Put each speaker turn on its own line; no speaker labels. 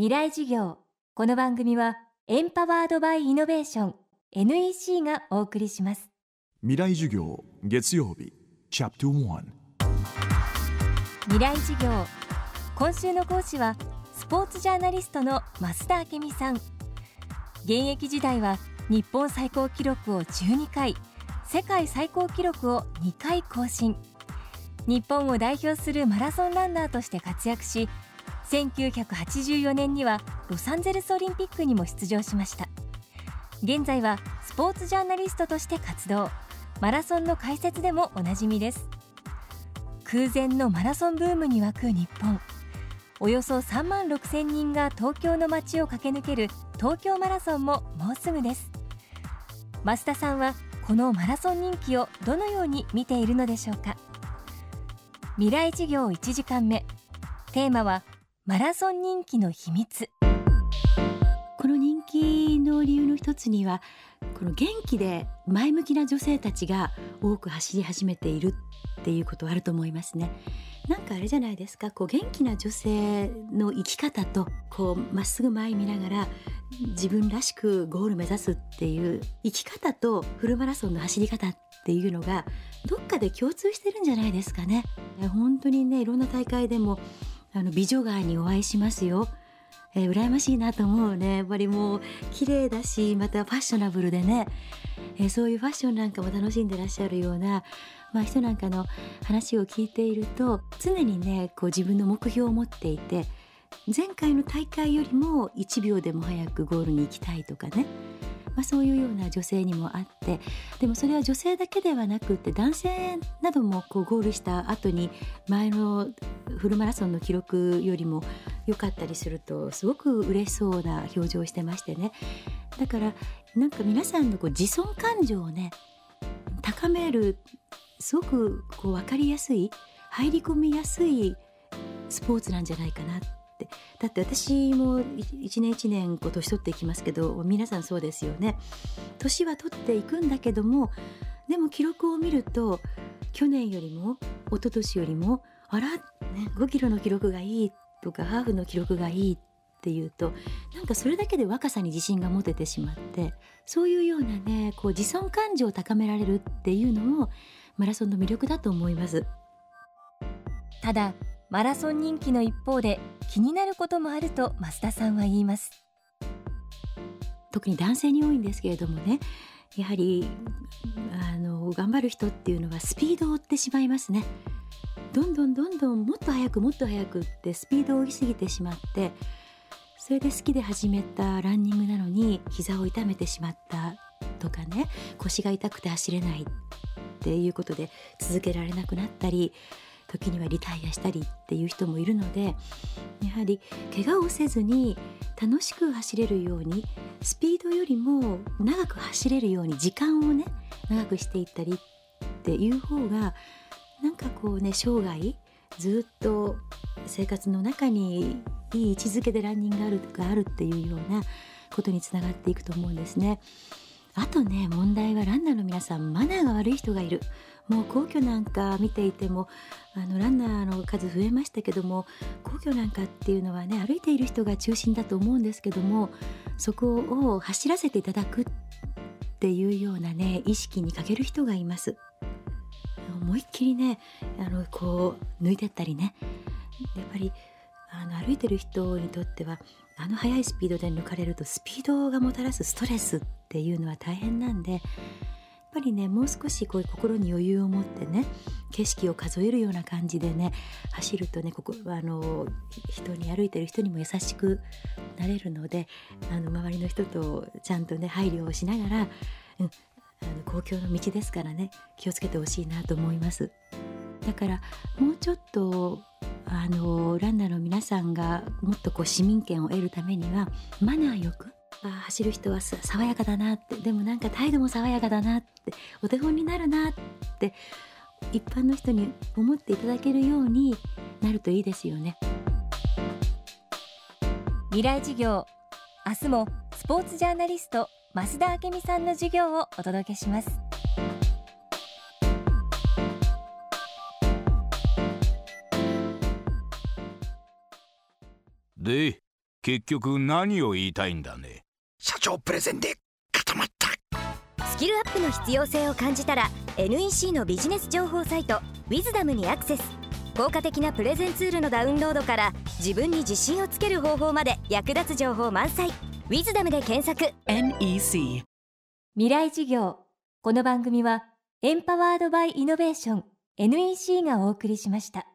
未来事業。この番組はエンパワードバイイノベーション NEC がお送りします。
未来授業月曜日チャプター
未来事業。今週の講師はスポーツジャーナリストの増田明美さん。現役時代は日本最高記録を12回世界最高記録を2回更新。日本を代表するマラソンランナーとして活躍し1984年にはロサンゼルスオリンピックにも出場しました。現在はスポーツジャーナリストとして活動。マラソンの解説でもおなじみです。空前のマラソンブームに沸く日本。およそ3万6千人が東京の街を駆け抜ける東京マラソンももうすぐです。増田さんはこのマラソン人気をどのように見ているのでしょうか。未来事業1時間目。テーマはマラソン人気の秘密。
この人気の理由の一つにはこの元気で前向きな女性たちが多く走り始めているっていうことはあると思いますね。なんかあれじゃないですかこう元気な女性の生き方とこうまっすぐ前見ながら自分らしくゴール目指すっていう生き方とフルマラソンの走り方っていうのがどっかで共通してるんじゃないですかね。本当にねいろんな大会でもあの美女街にお会いしますよ。えー、羨ましいなと思うね。やっぱりもう綺麗だしまたファッショナブルでね、えー、そういうファッションなんかも楽しんでらっしゃるような、まあ、人なんかの話を聞いていると常にねこう自分の目標を持っていて前回の大会よりも1秒でも早くゴールに行きたいとかね。まあ、そういうような女性にもあってでもそれは女性だけではなくって男性などもこうゴールした後に前のフルマラソンの記録よりも良かったりするとすごく嬉しそうな表情をしてましてね。だからなんか皆さんのこう自尊感情をね高めるすごくこう分かりやすい入り込みやすいスポーツなんじゃないかな。だって私も一年一年こう年取っていきますけど皆さんそうですよね。年は取っていくんだけどもでも記録を見ると去年よりも一昨年よりもあら、ね、5キロの記録がいいとかハーフの記録がいいっていうとなんかそれだけで若さに自信が持ててしまってそういうようなねこう自尊感情を高められるっていうのもマラソンの魅力だと思います。
ただマラソン人気の一方で気になることもあると増田さんは言います。
特に男性に多いんですけれどもねやはりあの頑張る人っていうのはスピードを追ってしまいますね。どんどんどんどんもっと速くもっと速くってスピードを追いすぎてしまってそれで好きで始めたランニングなのに膝を痛めてしまったとかね腰が痛くて走れないっていうことで続けられなくなったり時にはリタイアしたりっていう人もいるのでやはり怪我をせずに楽しく走れるようにスピードよりも長く走れるように時間をね長くしていったりっていう方がなんかこうね生涯ずっと生活の中にいい位置づけでランニングがあるとかあるっていうようなことにつながっていくと思うんですね。あとね問題はランナーの皆さんマナーが悪い人がいるもう皇居なんか見ていてもあのランナーの数増えましたけども皇居なんかっていうのはね歩いている人が中心だと思うんですけどもそこを走らせていただくっていうようなね意識に欠ける人がいます。思いっきりねあのこう抜いてったりねやっぱりあの歩いてる人にとってはあの速いスピードで抜かれるとスピードがもたらすストレスっていうのは大変なんでやっぱりねもう少しこういう心に余裕を持ってね景色を数えるような感じでね走るとねここあの人に歩いてる人にも優しくなれるのであの周りの人とちゃんとね配慮をしながら、うん、あの公共の道ですからね気をつけてほしいなと思います。だからもうちょっとあのランナーの皆さんがもっとこう市民権を得るためにはマナーよくあ走る人は爽やかだなってでもなんか態度も爽やかだなってお手本になるなって一般の人に思っていただけるようになるといいですよね。
未来授業明日もスポーツジャーナリスト増田明美さんの授業をお届けします。
で結局何を言いたいんだね？
社長プレゼンで固まった。
スキルアップの必要性を感じたら NEC のビジネス情報サイト「ウィズダムにアクセス。効果的なプレゼンツールのダウンロードから自分に自信をつける方法まで役立つ情報満載「ウィズダムで検索。
NEC
未来事業。この番組はエンパワードバイイノベーション NEC がお送りしました